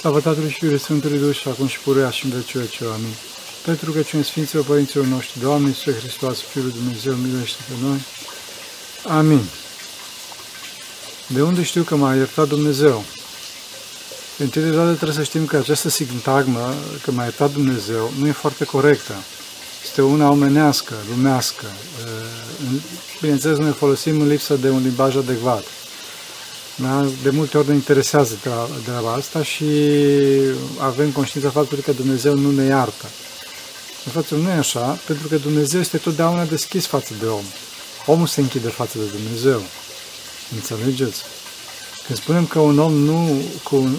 Slavă Tatălui și Fiului Sfântului Duh și acum și puruia și în vecioare ce Amin. Pentru că cine Sfinților Părinților noștri, Doamne Iisuse Hristos, Fiul lui Dumnezeu, miluiește pe noi. Amin. De unde știu că m-a iertat Dumnezeu? Întâi de toate trebuie să știm că această sintagmă, că m-a iertat Dumnezeu, nu e foarte corectă. Este una omenească, lumească. Bineînțeles, noi folosim în lipsă de un limbaj adecvat. Da? De multe ori ne interesează de la asta și avem conștiința faptului că Dumnezeu nu ne iartă. În față nu e așa, pentru că Dumnezeu este totdeauna deschis față de om. Omul se închide față de Dumnezeu. Înțelegeți? Când spunem că un om nu,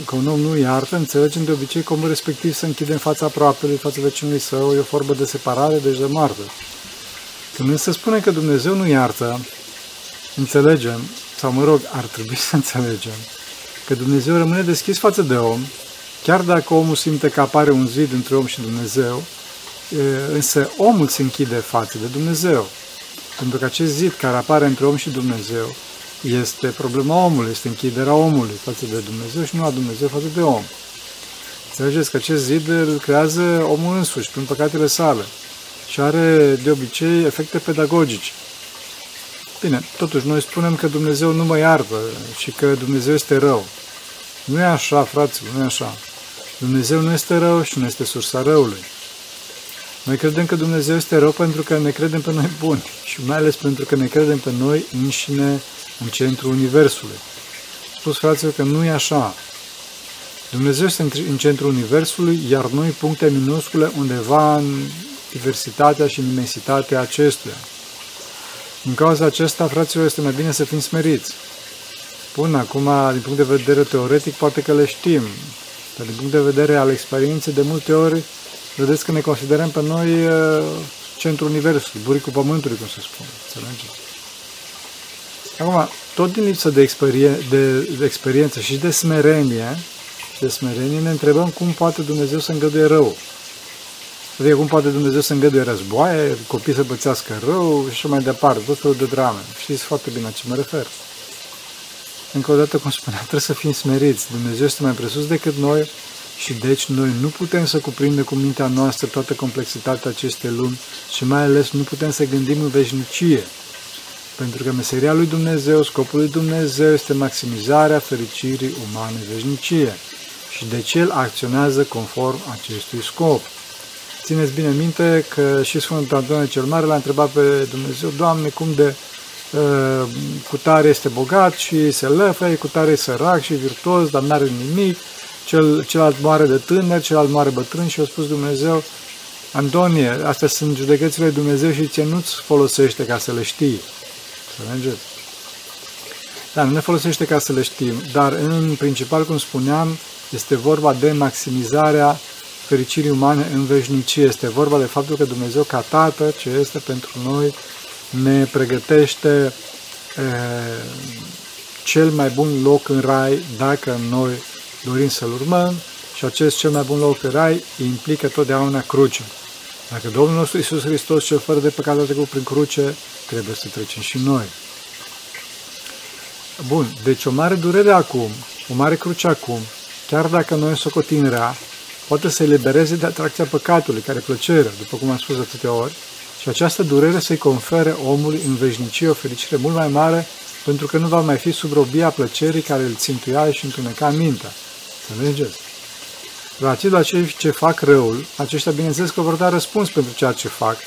că un om nu iartă, înțelegem de obicei că omul respectiv se închide în fața aproapelui, față vecinului său, e o formă de separare, deci de moarte. Când însă spune că Dumnezeu nu iartă, înțelegem sau mă rog, ar trebui să înțelegem că Dumnezeu rămâne deschis față de om, chiar dacă omul simte că apare un zid între om și Dumnezeu, însă omul se închide față de Dumnezeu. Pentru că acest zid care apare între om și Dumnezeu este problema omului, este închiderea omului față de Dumnezeu și nu a Dumnezeu față de om. Înțelegeți că acest zid îl creează omul însuși prin păcatele sale și are de obicei efecte pedagogice. Bine, totuși noi spunem că Dumnezeu nu mă iartă și că Dumnezeu este rău. Nu e așa, fraților, nu e așa. Dumnezeu nu este rău și nu este sursa răului. Noi credem că Dumnezeu este rău pentru că ne credem pe noi buni și mai ales pentru că ne credem pe noi înșine în centrul Universului. Spus fraților că nu e așa. Dumnezeu este în centrul Universului, iar noi puncte minuscule undeva în diversitatea și în imensitatea acestuia. Din cauza acesta, fraților, este mai bine să fim smeriți. Bun, acum, din punct de vedere teoretic, poate că le știm, dar din punct de vedere al experienței, de multe ori, vedeți că ne considerăm pe noi uh, centrul Universului, buricul Pământului, cum se spune. Înțelegeți? Acum, tot din lipsă de, experie- de, de experiență și de smerenie, de smerenie, ne întrebăm cum poate Dumnezeu să îngăduie rău. Adică cum poate Dumnezeu să îngăduie războaie, copii să pățească rău și așa mai departe, tot felul de drame. Știți foarte bine la ce mă refer. Încă o dată, cum spuneam, trebuie să fim smeriți. Dumnezeu este mai presus decât noi și deci noi nu putem să cuprindem cu mintea noastră toată complexitatea acestei lumi și mai ales nu putem să gândim în veșnicie. Pentru că meseria lui Dumnezeu, scopul lui Dumnezeu este maximizarea fericirii umane veșnicie și deci El acționează conform acestui scop. Țineți bine minte că și Sfântul Antonie cel Mare l-a întrebat pe Dumnezeu, Doamne, cum de uh, cutare este bogat și se lăfă, cutare e sărac și virtuos, dar nu are nimic, cel, celălalt moare de tânăr, celălalt moare bătrân și a spus Dumnezeu, Antonie, astea sunt judecățile lui Dumnezeu și ce nu-ți folosește ca să le știi. Să mergeți. Dar nu ne folosește ca să le știm, dar în principal, cum spuneam, este vorba de maximizarea fericirii umane în veșnicie. Este vorba de faptul că Dumnezeu, ca Tată, ce este pentru noi, ne pregătește e, cel mai bun loc în rai dacă noi dorim să-L urmăm și acest cel mai bun loc în rai implică totdeauna cruce. Dacă Domnul nostru Iisus Hristos, cel fără de păcat, a trecut prin cruce, trebuie să trecem și noi. Bun, deci o mare durere acum, o mare cruce acum, chiar dacă noi socotim rea, poate să elibereze de atracția păcatului, care plăcerea, după cum am spus atâtea ori, și această durere să-i confere omului în veșnicie o fericire mult mai mare, pentru că nu va mai fi sub robia plăcerii care îl țintuia și întuneca mintea. Înțelegeți? Relativ la cei ce fac răul, aceștia bineînțeles că vor da răspuns pentru ceea ce fac,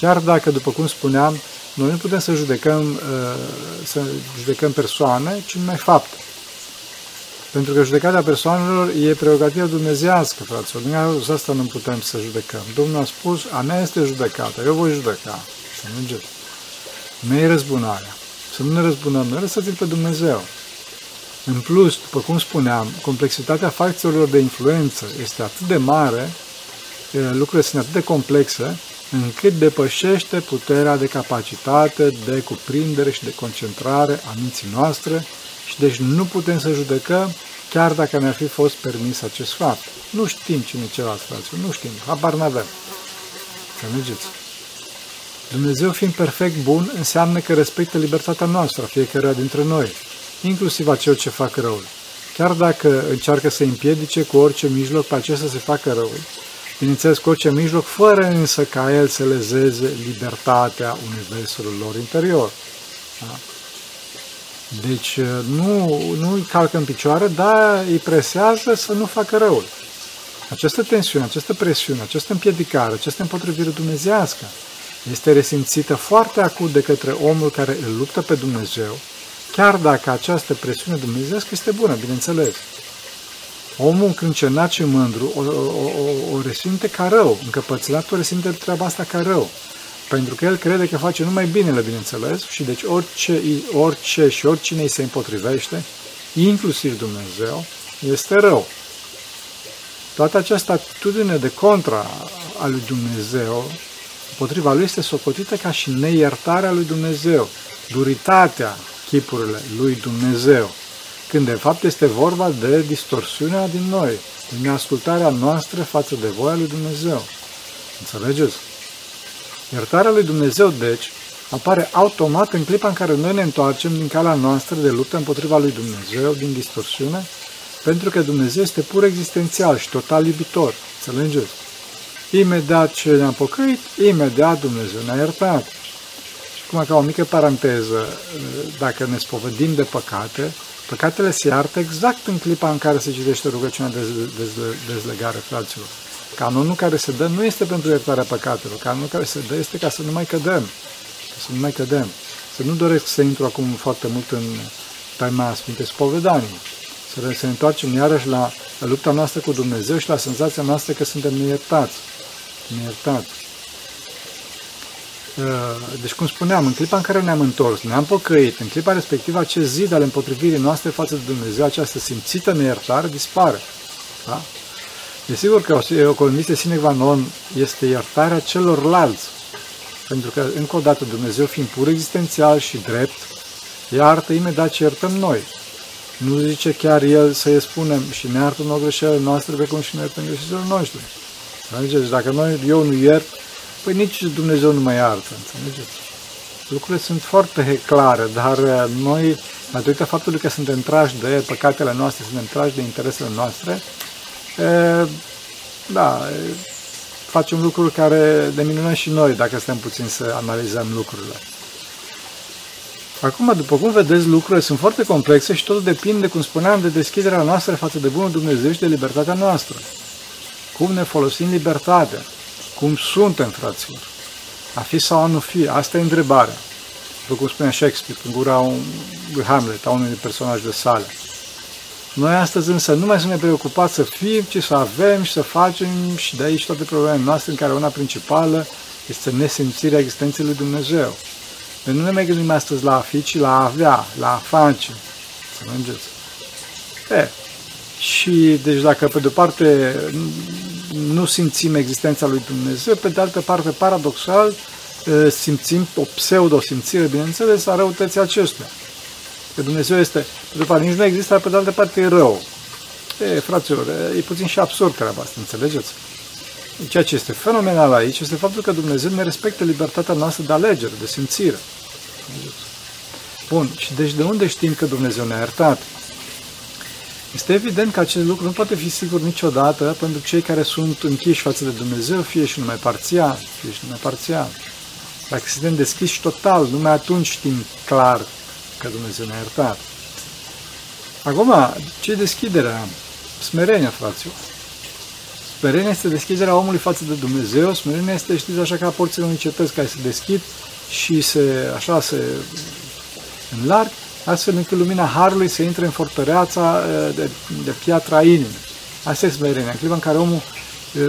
chiar dacă, după cum spuneam, noi nu putem să judecăm, uh, să judecăm persoane, ci numai fapte. Pentru că judecarea persoanelor e prerogativă dumnezească, fraților. Din asta nu putem să judecăm. Domnul a spus, a mea este judecata, eu voi judeca. Să mergeți. Nu e răzbunarea. Să nu ne răzbunăm, noi lăsați pe Dumnezeu. În plus, după cum spuneam, complexitatea factorilor de influență este atât de mare, lucrurile sunt atât de complexe, încât depășește puterea de capacitate, de cuprindere și de concentrare a minții noastre și deci nu putem să judecăm chiar dacă ne-ar fi fost permis acest fapt. Nu știm cine e celălalt, fraților, nu știm, habar n-avem. Înțelegeți? Dumnezeu fiind perfect bun înseamnă că respectă libertatea noastră a fiecăruia dintre noi, inclusiv a celor ce fac răul. chiar dacă încearcă să împiedice cu orice mijloc pe acesta să se facă răul, bineînțeles cu orice mijloc, fără însă ca el să lezeze libertatea universului lor interior. Da? Deci nu, nu îi calcă în picioare, dar îi presează să nu facă răul. Această tensiune, această presiune, această împiedicare, această împotrivire dumnezească este resimțită foarte acut de către omul care îl luptă pe Dumnezeu, chiar dacă această presiune dumnezească este bună, bineînțeles. Omul încrâncenat și mândru o, o, o, o resimte ca rău, încăpățânatul resimte treaba asta ca rău, pentru că el crede că face numai binele, bineînțeles, și deci orice, orice și oricine îi se împotrivește, inclusiv Dumnezeu, este rău. Toată această atitudine de contra a lui Dumnezeu, împotriva lui, este socotită ca și neiertarea lui Dumnezeu, duritatea chipurile lui Dumnezeu, când de fapt este vorba de distorsiunea din noi, din neascultarea noastră față de voia lui Dumnezeu. Înțelegeți? Iertarea lui Dumnezeu, deci, apare automat în clipa în care noi ne întoarcem din calea noastră de luptă împotriva lui Dumnezeu, din distorsiune, pentru că Dumnezeu este pur existențial și total iubitor. Înțelegeți? Imediat ce ne-am pocăit, imediat Dumnezeu ne-a iertat. Și cum ca o mică paranteză, dacă ne spovedim de păcate, păcatele se iartă exact în clipa în care se citește rugăciunea de dezlegare, fraților. Canonul care se dă nu este pentru iertarea păcatelor, canonul care se dă este ca să nu mai cădem. Să nu mai cădem. Să nu doresc să intru acum foarte mult în tema Sfinte Spovedanii să ne întoarcem iarăși la lupta noastră cu Dumnezeu și la senzația noastră că suntem neiertați. Neiertați. Uh, deci, cum spuneam, în clipa în care ne-am întors, ne-am pocăit, în clipa respectivă, acest zid al împotrivirii noastre față de Dumnezeu, această simțită neiertare, dispare. Da? Desigur că o, o condiție sine qua non este iertarea celorlalți. Pentru că, încă o dată, Dumnezeu fiind pur existențial și drept, iartă imediat ce iertăm noi. Nu zice chiar El să-i spunem și ne iartă nouă greșelile noastre pe cum și ne iertăm greșelile noștri. Înțelegeți? Dacă noi, eu nu iert, păi nici Dumnezeu nu mă iartă. Înțelegeți? Lucrurile sunt foarte clare, dar uh, noi, datorită faptului că suntem trași de păcatele noastre, suntem trași de interesele noastre, e, da, facem lucruri care de minunăm și noi, dacă stăm puțin să analizăm lucrurile. Acum, după cum vedeți, lucrurile sunt foarte complexe și totul depinde, cum spuneam, de deschiderea noastră față de Bunul Dumnezeu și de libertatea noastră. Cum ne folosim libertatea? Cum suntem, fraților? A fi sau a nu fi? Asta e întrebarea. După cum spunea Shakespeare, în gura un, Hamlet, a unui personaj de sală. Noi astăzi însă nu mai suntem preocupați să fim, ci să avem și să facem și de aici toate problemele noastre, în care una principală este nesimțirea existenței lui Dumnezeu. Noi nu ne mai gândim astăzi la a fi, ci la a avea, la a face. Să mergeți. E, și deci dacă pe de-o parte nu simțim existența lui Dumnezeu, pe de altă parte, paradoxal, simțim o pseudo-simțire, bineînțeles, a răutății acestuia. Că Dumnezeu este, pe de-o parte, nici nu există, dar pe de altă parte e rău. E, fraților, e puțin și absurd treaba asta, înțelegeți? Ceea ce este fenomenal aici este faptul că Dumnezeu ne respectă libertatea noastră de alegere, de simțire. Bun, și deci de unde știm că Dumnezeu ne-a iertat? Este evident că acest lucru nu poate fi sigur niciodată pentru cei care sunt închiși față de Dumnezeu, fie și numai parțial, fie și numai parțial. Dacă suntem deschiși total, numai atunci știm clar că Dumnezeu ne-a iertat. Acum, ce deschiderea? Smerenia, fraților. Smerenia este deschiderea omului față de Dumnezeu, smerenia este, știți, așa ca porțile unui cetăți care se deschid și se, așa se înlarg, astfel încât lumina Harului să intre în fortăreața de, de piatra inimii. Asta e smerenia. În clipa în care omul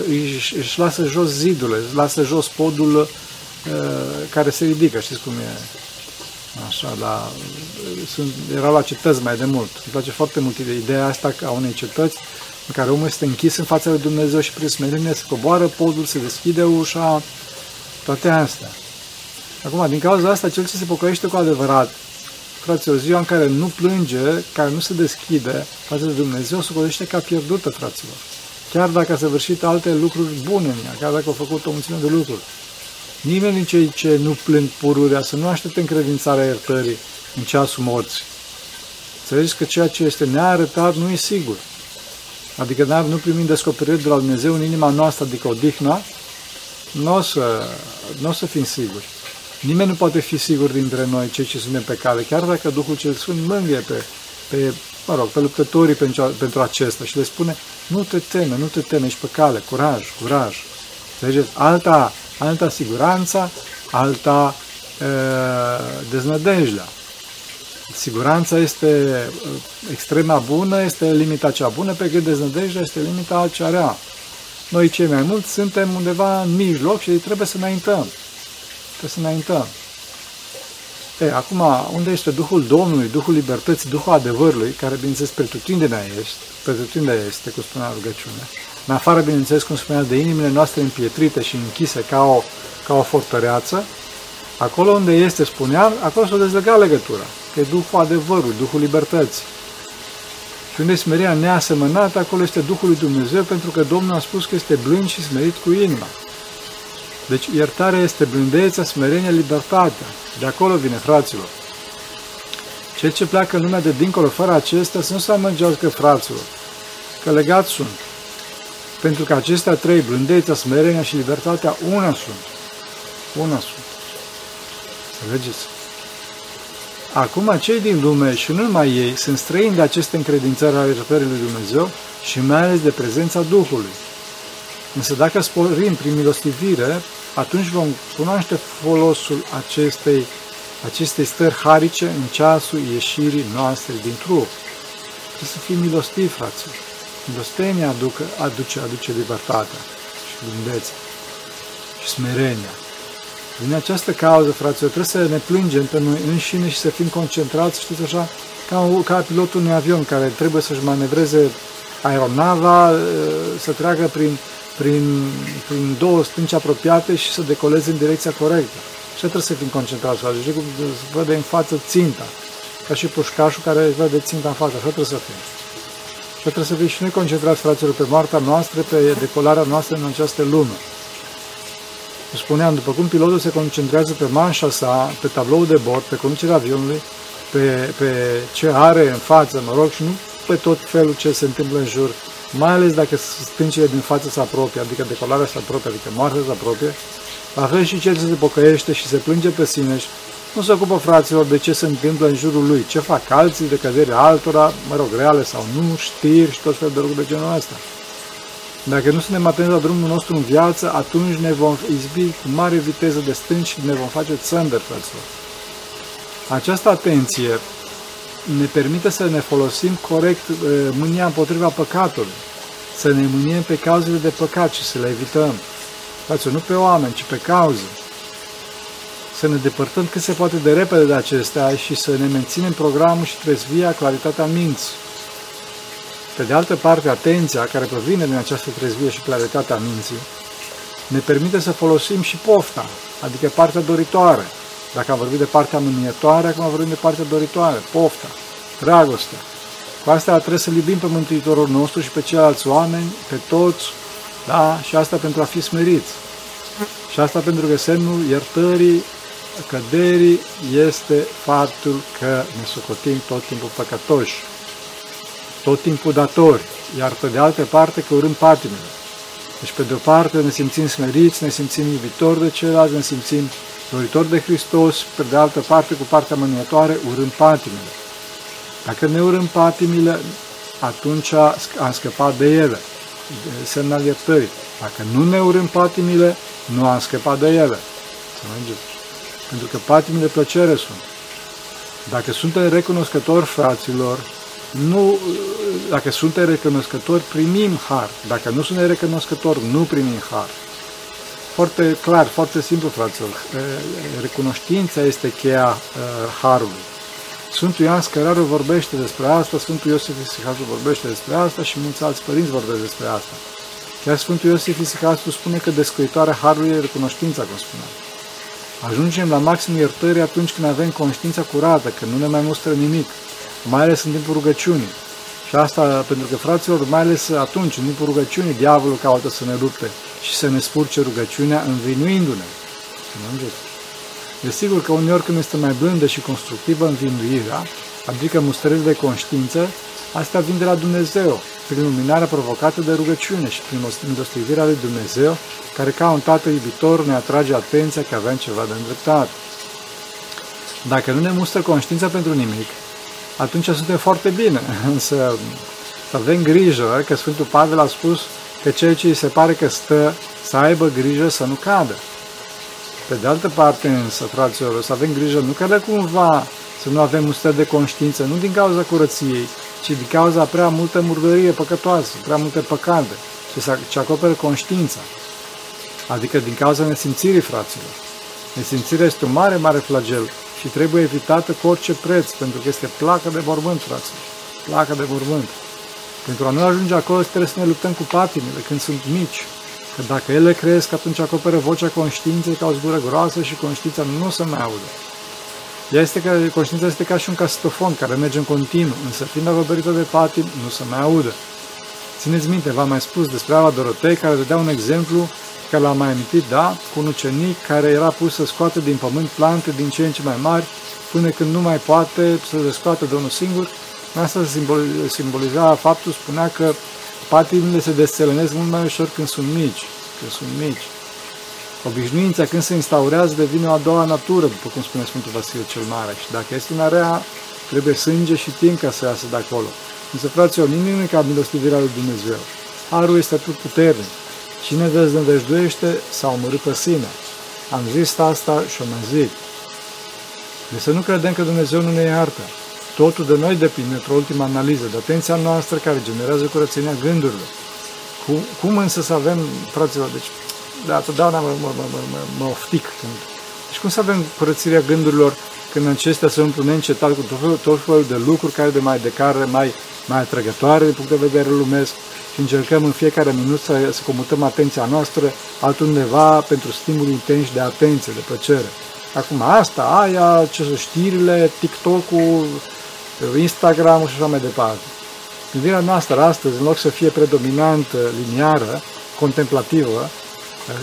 își, își lasă jos zidul, își lasă jos podul care se ridică, știți cum e? Așa, la, sunt, era la cetăți mai de mult. Îmi place foarte mult ideea asta a unei cetăți în care omul este închis în fața lui Dumnezeu și prin smerenie se coboară podul, se deschide ușa, toate astea. Acum, din cauza asta, cel ce se pocăiește cu adevărat, fraților, ziua în care nu plânge, care nu se deschide față de Dumnezeu, se pocăiește ca pierdută, fraților. Chiar dacă a săvârșit alte lucruri bune în ea, chiar dacă a făcut o mulțime de lucruri. Nimeni din cei ce nu plâng pururea să nu aștepte încredințarea iertării în ceasul morții. Înțelegeți că ceea ce este nearătat nu e sigur. Adică nu primim descoperiri de la Dumnezeu în inima noastră, adică odihna, nu o să, n-o să fim siguri. Nimeni nu poate fi sigur dintre noi, cei ce suntem pe cale, chiar dacă Duhul cel Sfânt mângâie pe, pe, mă rog, pe luptătorii pentru, pentru acesta și le spune, nu te teme, nu te teme, ești pe cale, curaj, curaj. Înțelegeți? Alta, alta siguranța, alta e, deznădejdea. Siguranța este extrema bună, este limita cea bună, pe când deznădejdea este limita cea rea. Noi cei mai mulți suntem undeva în mijloc și trebuie să înaintăm. Trebuie să înaintăm. E, acum, unde este Duhul Domnului, Duhul Libertății, Duhul Adevărului, care, bineînțeles, pretutindenia este, pretutindenia este, cum spunea rugăciunea, în afară, bineînțeles, cum spunea, de inimile noastre împietrite și închise ca o, ca o fortăreață, acolo unde este, spuneam, acolo s-a dezlegat legătura, că e Duhul Adevărului, Duhul Libertății. Și unde smeria neasemănată, acolo este Duhul lui Dumnezeu, pentru că Domnul a spus că este blând și smerit cu inima. Deci iertarea este blândețea, smerenia, libertatea. De acolo vine, fraților. Cei ce pleacă în lumea de dincolo fără acestea să nu se amângească fraților, că legați sunt. Pentru că acestea trei, blândețea, smerenia și libertatea, una sunt. Una sunt. Înțelegeți? Acum, cei din lume și nu numai ei sunt străini de aceste încredințări ale iertării lui Dumnezeu și mai ales de prezența Duhului. Însă dacă sporim prin milostivire, atunci vom cunoaște folosul acestei, acestei stări harice în ceasul ieșirii noastre din trup. Trebuie să fim milostivi, fraților. Milostenia aducă, aduce, aduce libertatea și blândețea și smerenia. Din această cauză, fraților, trebuie să ne plângem pe noi înșine și să fim concentrați, știți așa, ca, ca pilotul unui avion care trebuie să-și manevreze aeronava, să treacă prin prin, prin două stânci apropiate și să decoleze în direcția corectă. Și trebuie să fim concentrați la cum să vede în față ținta, ca și pușcașul care vede ținta în față, așa trebuie să fim. Și trebuie să fim și noi concentrați, fraților, pe moartea noastră, pe decolarea noastră în această lume. Spuneam, după cum pilotul se concentrează pe manșa sa, pe tabloul de bord, pe conducerea avionului, pe, pe ce are în față, mă rog, și nu pe tot felul ce se întâmplă în jur, mai ales dacă stâncile din față se apropie, adică decolarea se apropie, adică moartea se apropie, la fel și cel ce se pocăiește și se plânge pe sine și nu se ocupă fraților de ce se întâmplă în jurul lui, ce fac alții de cădere altora, mă rog, reale sau nu, știri și tot felul de lucruri de genul ăsta. Dacă nu suntem atenți la drumul nostru în viață, atunci ne vom izbi cu mare viteză de stânci și ne vom face țăndări, fraților. Această atenție ne permite să ne folosim corect uh, mânia împotriva păcatului, să ne mâniem pe cauzele de păcat și să le evităm. Față, nu pe oameni, ci pe cauze. Să ne depărtăm cât se poate de repede de acestea și să ne menținem programul și trezvia, claritatea minții. Pe de altă parte, atenția care provine din această trezvie și claritatea minții ne permite să folosim și pofta, adică partea doritoare, dacă am vorbit de partea mânietoare, acum vorbim de partea doritoare, pofta, dragostea. Cu asta trebuie să iubim pe Mântuitorul nostru și pe ceilalți oameni, pe toți, da? Și asta pentru a fi smeriți. Și asta pentru că semnul iertării, căderii este faptul că ne socotim tot timpul păcătoși, tot timpul datori, iar pe de altă parte că urâm patimile. Deci pe de o parte ne simțim smeriți, ne simțim iubitori de ceilalți, ne simțim doritor de Hristos, pe de altă parte, cu partea mânietoare, urând patimile. Dacă ne urâm patimile, atunci am scăpat de ele, de semn al iertării. Dacă nu ne urâm patimile, nu am scăpat de ele. Să mergeți. Pentru că patimile plăcere sunt. Dacă suntem recunoscători, fraților, nu, dacă suntem recunoscători, primim har. Dacă nu suntem recunoscători, nu primim har. Foarte clar, foarte simplu, fraților. Recunoștința este cheia Harului. Sfântul Ioan Scăraru vorbește despre asta, Sfântul Iosif Isihasul vorbește despre asta și mulți alți părinți vorbesc despre asta. Chiar Sfântul Iosif Isihasul spune că descăitoarea Harului e recunoștința, cum spuneam. Ajungem la maxim iertări atunci când avem conștiința curată, când nu ne mai mustră nimic, mai ales în timpul rugăciunii. Și asta pentru că, fraților, mai ales atunci, în timpul rugăciunii, diavolul caută să ne lupte și să ne spurce rugăciunea învinuindu-ne. Desigur că uneori când este mai blândă și constructivă învinduirea, adică mustrări de conștiință, astea vin de la Dumnezeu, prin luminarea provocată de rugăciune și prin milostivirea lui Dumnezeu, care ca un tată iubitor ne atrage atenția că avem ceva de îndreptat. Dacă nu ne mustră conștiința pentru nimic, atunci suntem foarte bine, însă să avem grijă că Sfântul Pavel a spus că ceea ce îi se pare că stă să aibă grijă să nu cadă. Pe de altă parte însă, fraților, să avem grijă nu că de cumva să nu avem mustrări de conștiință, nu din cauza curăției, ci din cauza prea multă murdărie păcătoasă, prea multe păcate, ce, ce acoperă conștiința. Adică din cauza nesimțirii, fraților. Nesimțirea este un mare, mare flagel și trebuie evitată cu orice preț, pentru că este placă de mormânt, fraților. Placă de mormânt. Pentru a nu ajunge acolo, trebuie să ne luptăm cu patimile când sunt mici. Că dacă ele cresc, atunci acoperă vocea conștiinței ca o zgură groasă și conștiința nu se mai aude. Ea este ca, conștiința este ca și un castofon care merge în continuu, însă fiind acoperită de patim, nu se mai aude. Țineți minte, v-am mai spus despre Ava Dorotei, care dădea un exemplu care l-am mai amintit, da, cu un ucenic care era pus să scoată din pământ plante din ce în ce mai mari, până când nu mai poate să le scoată de unul singur. Asta simboliza faptul, spunea că patimile se desțelenesc mult mai ușor când sunt mici, când sunt mici. Obișnuința când se instaurează devine o a doua natură, după cum spune Sfântul Vasile cel Mare. Și dacă este una rea, trebuie sânge și timp ca să iasă de acolo. Însă, fraților, nimic nu ca milostivirea lui Dumnezeu. Harul este atât puternic. Cine deznădăjduiește s-a omorât pe sine. Am zis asta și o mai zic. Deci să nu credem că Dumnezeu nu ne iartă. Totul de noi depinde, într-o ultimă analiză, de atenția noastră care generează curățenia gândurilor. Cum, cum însă să avem, fraților, deci da, totdeauna mă, mă, mă, mă, mă oftic. Când... Deci cum să avem curățirea gândurilor când acestea se umplu neîncetat cu tot felul, tot felul de lucruri care de mai de care mai, mai atrăgătoare din punct de vedere lumesc și încercăm în fiecare minut să, să comutăm atenția noastră altundeva pentru stimuli intensi de atenție, de plăcere. Acum asta, aia, ce sunt știrile, TikTok-ul, Instagram-ul și așa mai departe. Gândirea noastră astăzi, în loc să fie predominant liniară, contemplativă,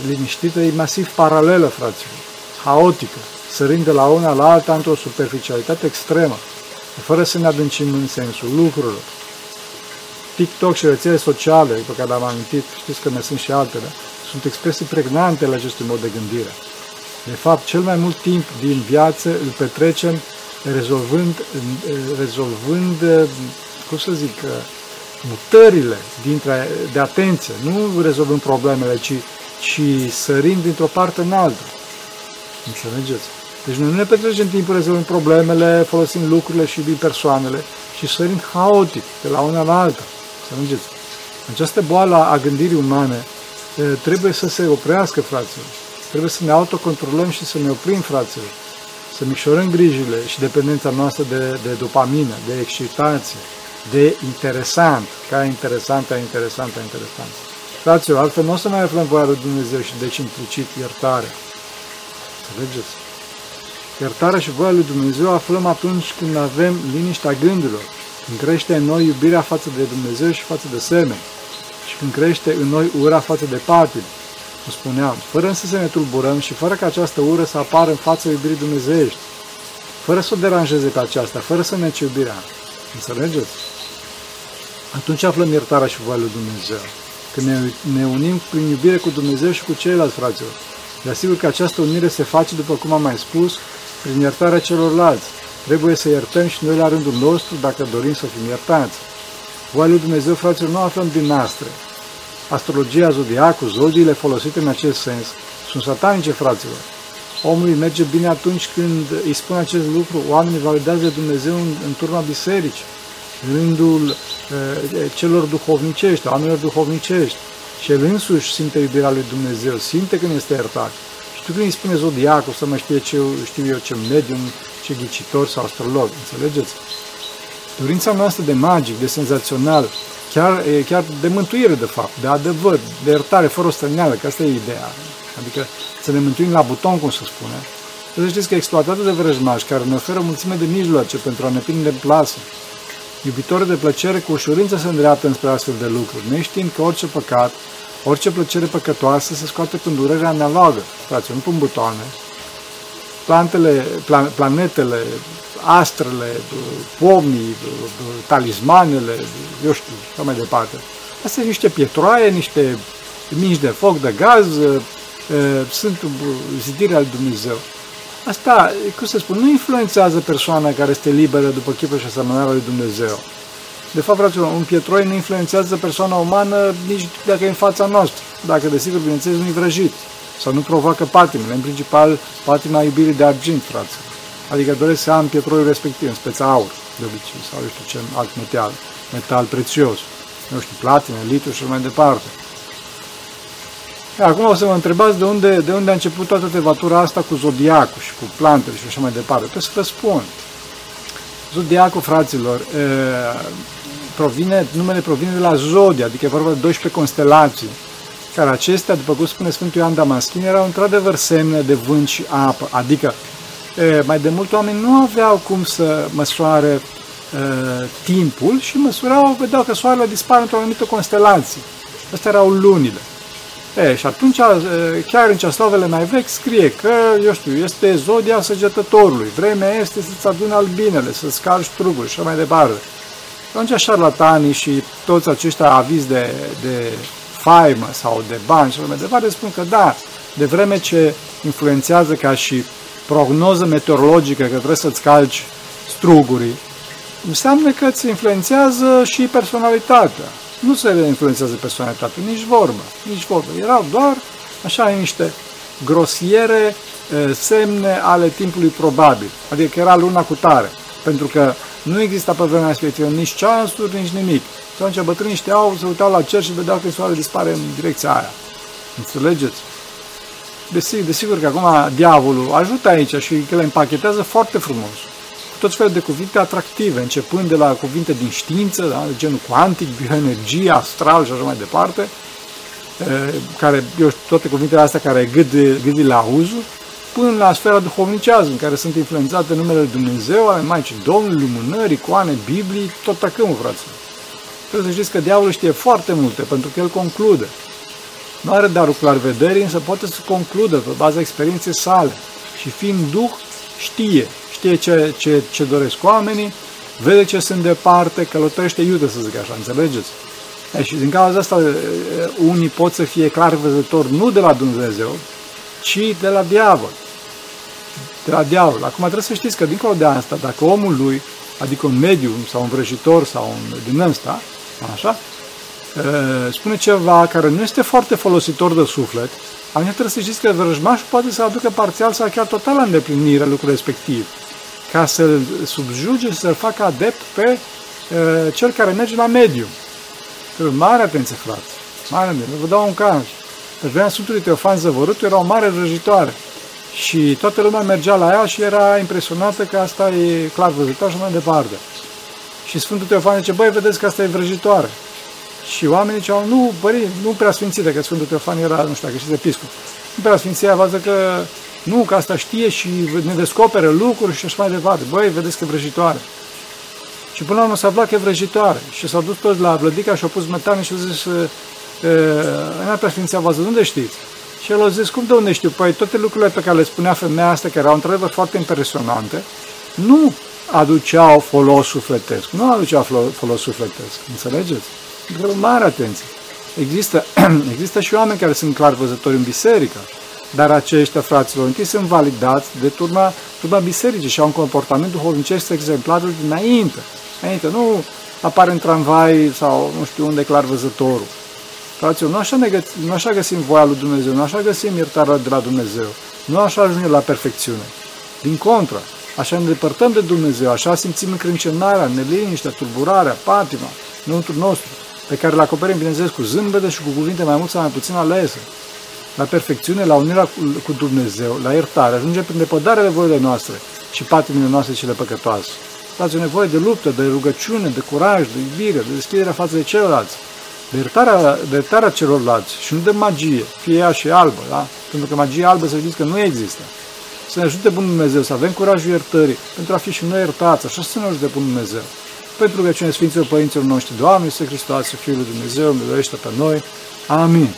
liniștită, e masiv paralelă, fraților, haotică, sărind de la una la alta într-o superficialitate extremă, fără să ne adâncim în sensul lucrurilor. TikTok și rețele sociale, pe care le-am amintit, știți că mai sunt și altele, sunt expresii pregnante la acestui mod de gândire. De fapt, cel mai mult timp din viață îl petrecem rezolvând, rezolvând cum să zic, mutările dintre, de atenție, nu rezolvând problemele, ci ci sărim dintr-o parte în alta. Înțelegeți? Deci noi nu ne petrecem timpul rezolvând problemele, folosim lucrurile și persoanele, și sărim haotic de la una la alta. Înțelegeți? Această boală a gândirii umane trebuie să se oprească, fraților. Trebuie să ne autocontrolăm și să ne oprim, fraților. Să micșorăm grijile și dependența noastră de, de dopamină, de excitație, de interesant, ca interesant, ca interesant, ca interesant. Fraților, altfel nu o să mai aflăm voia lui Dumnezeu și deci implicit iertarea. Înțelegeți? Iertarea și voia lui Dumnezeu aflăm atunci când avem liniștea gândurilor, când crește în noi iubirea față de Dumnezeu și față de semeni, și când crește în noi ura față de patim, cum spuneam, fără însă să ne tulburăm și fără ca această ură să apară în fața iubirii dumnezeiești, fără să o deranjeze pe aceasta, fără să ne iubirea. Înțelegeți? Atunci aflăm iertarea și voia lui Dumnezeu când ne, ne unim prin iubire cu Dumnezeu și cu ceilalți fraților. De asigur că această unire se face, după cum am mai spus, prin iertarea celorlalți. Trebuie să iertăm și noi la rândul nostru dacă dorim să fim iertați. Voia lui Dumnezeu, fraților, nu aflăm din noastre. Astrologia, zodiacul, zodiile folosite în acest sens sunt satanice, fraților. Omului merge bine atunci când îi spun acest lucru, oamenii validează Dumnezeu în, în turma bisericii rândul celor duhovnicești, oamenilor duhovnicești. Și el însuși simte iubirea lui Dumnezeu, simte când este iertat. Și tu când îi spune zodiacul să mă știe ce știu eu, ce medium, ce ghicitor sau astrolog, înțelegeți? Dorința noastră de magic, de senzațional, chiar, chiar de mântuire, de fapt, de adevăr, de iertare, fără o străneală, că asta e ideea. Adică să ne mântuim la buton, cum se spune. Să știți că exploatată de vrăjmași, care ne oferă mulțime de mijloace pentru a ne prinde plasă, Iubitorul de plăcere cu ușurință se îndreaptă înspre astfel de lucruri, neștiind că orice păcat, orice plăcere păcătoasă se scoate prin durerea analogă, frate, nu pun butoane. plantele, plan, planetele, astrele, pomii, talismanele, eu știu, și mai departe. Astea sunt niște pietroaie, niște mici de foc, de gaz, sunt zidirea al Dumnezeu. Asta, cum să spun, nu influențează persoana care este liberă după chipul și asemănarea lui Dumnezeu. De fapt, fraților, un pietroi nu influențează persoana umană nici dacă e în fața noastră. Dacă, desigur, bineînțeles, nu-i vrăjit sau nu provoacă patimile, în principal patima iubirii de argint, frate. Adică doresc să am pietroiul respectiv, în speța aur, de obicei, sau eu știu ce alt metal, metal prețios, nu știu, platine, litru și mai departe. Acum o să mă întrebați de unde, de unde a început toată tevatura asta cu zodiacul și cu plantele și așa mai departe. Trebuie să vă spun. Zodiacul, fraților, e, provine, numele provine de la Zodia, adică e vorba de 12 constelații, care acestea, după cum spune Sfântul Ioan Damaschin, erau într-adevăr semne de vânt și apă, adică e, mai de mult oameni nu aveau cum să măsoare e, timpul și măsurau, vedeau că soarele dispare într-o anumită constelație. Astea erau lunile. E, și atunci, chiar în ceaslavele mai vechi, scrie că, eu știu, este zodia săgetătorului, vremea este să-ți adune albinele, să-ți calci struguri și mai departe. Atunci șarlatanii și toți aceștia avizi de, de faimă sau de bani și mai departe spun că da, de vreme ce influențează ca și prognoză meteorologică că trebuie să-ți calci strugurii, înseamnă că îți influențează și personalitatea nu se influențează personalitatea, nici vorbă, nici vorbă. Erau doar așa niște grosiere semne ale timpului probabil, adică era luna cu tare, pentru că nu exista pe vremea respectivă nici ceasuri, nici nimic. Și atunci bătrânii știau, se uitau la cer și vedeau că soarele dispare în direcția aia. Înțelegeți? Desigur, desigur că acum diavolul ajută aici și că le împachetează foarte frumos tot felul de cuvinte atractive, începând de la cuvinte din știință, da, de genul cuantic, bioenergie, astral și așa mai departe, care, eu știu, toate cuvintele astea care gâdi la auzul, până la sfera duhovnicează, în care sunt influențate numele Lui Dumnezeu, ale Maicii Domnului, lumânări, icoane, Biblii, tot tacâmul, fraților. Trebuie să știți că diavolul știe foarte multe, pentru că el conclude. Nu are darul clarvederii, însă poate să concludă pe baza experienței sale. Și fiind Duh, știe știe ce, ce, ce doresc oamenii, vede ce sunt departe, călătorește iute, să zic așa, înțelegeți? E, și din cauza asta unii pot să fie clar văzători nu de la Dumnezeu, ci de la diavol. De la diavol. Acum trebuie să știți că dincolo de asta, dacă omul lui, adică un medium sau un vrăjitor sau un din ăsta, așa, spune ceva care nu este foarte folositor de suflet, atunci trebuie să știți că vrăjmașul poate să aducă parțial sau chiar total la îndeplinire lucrul respectiv ca să-l subjuge și să-l facă adept pe uh, cel care merge la medium. Mare atenție, frate. Mare atenție. Vă dau un caz. Pe vremea Sfântului Teofan Zăvărutul era o mare vrăjitoare. Și toată lumea mergea la ea și era impresionată că asta e clar văzător și mai departe. Și Sfântul Teofan zice, băi, vedeți că asta e vrăjitoare. Și oamenii ziceau, nu, bări, nu prea sfințite, că Sfântul Teofan era, nu știu dacă știți, episcop. Nu prea sfinția, văză că nu, că asta știe și ne descoperă lucruri și așa mai departe. Băi, vedeți că e vrăjitoare. Și până la urmă s-a aflat că e vrăjitoare. Și s-au dus toți la Vlădica și au pus metane și au zis, în prea Sfinția Vază, unde știți? Și el a zis, cum de unde știu? Păi toate lucrurile pe care le spunea femeia asta, care erau într-adevăr foarte impresionante, nu aduceau folos sufletesc. Nu aduceau folos sufletesc. Înțelegeți? Mare atenție. Există, există și oameni care sunt clar văzători în biserică dar aceștia, fraților, întâi sunt validați de turma, turma bisericii și au un comportament duhovnicesc exemplar dinainte. Înainte, nu apare în tramvai sau nu știu unde clar văzătorul. Fraților, nu așa, ne găs- nu așa găsim voia lui Dumnezeu, nu așa găsim iertarea de la Dumnezeu, nu așa ajungem la perfecțiune. Din contră, așa ne depărtăm de Dumnezeu, așa simțim încrâncenarea, neliniștea, tulburarea, patima, înăuntru nostru, pe care le acoperim, bineînțeles, cu zâmbete și cu cuvinte mai mult sau mai puțin alese la perfecțiune, la unirea cu Dumnezeu, la iertare, ajungem prin depădarea nevoile noastre și patimile noastre cele păcătoase. Dați o nevoie de luptă, de rugăciune, de curaj, de iubire, de deschiderea față de celălalt, de iertarea, de iertarea celorlalți și nu de magie, fie ea și albă, da? Pentru că magia albă să știți că nu există. Să ne ajute Bunul Dumnezeu, să avem curajul iertării, pentru a fi și noi iertați, așa să ne ajute Bunul Dumnezeu. Pentru că cine Sfinților Părinților noștri, Doamne, Iisus Hristos, Fiul lui Dumnezeu, miluiește pe noi. Amin.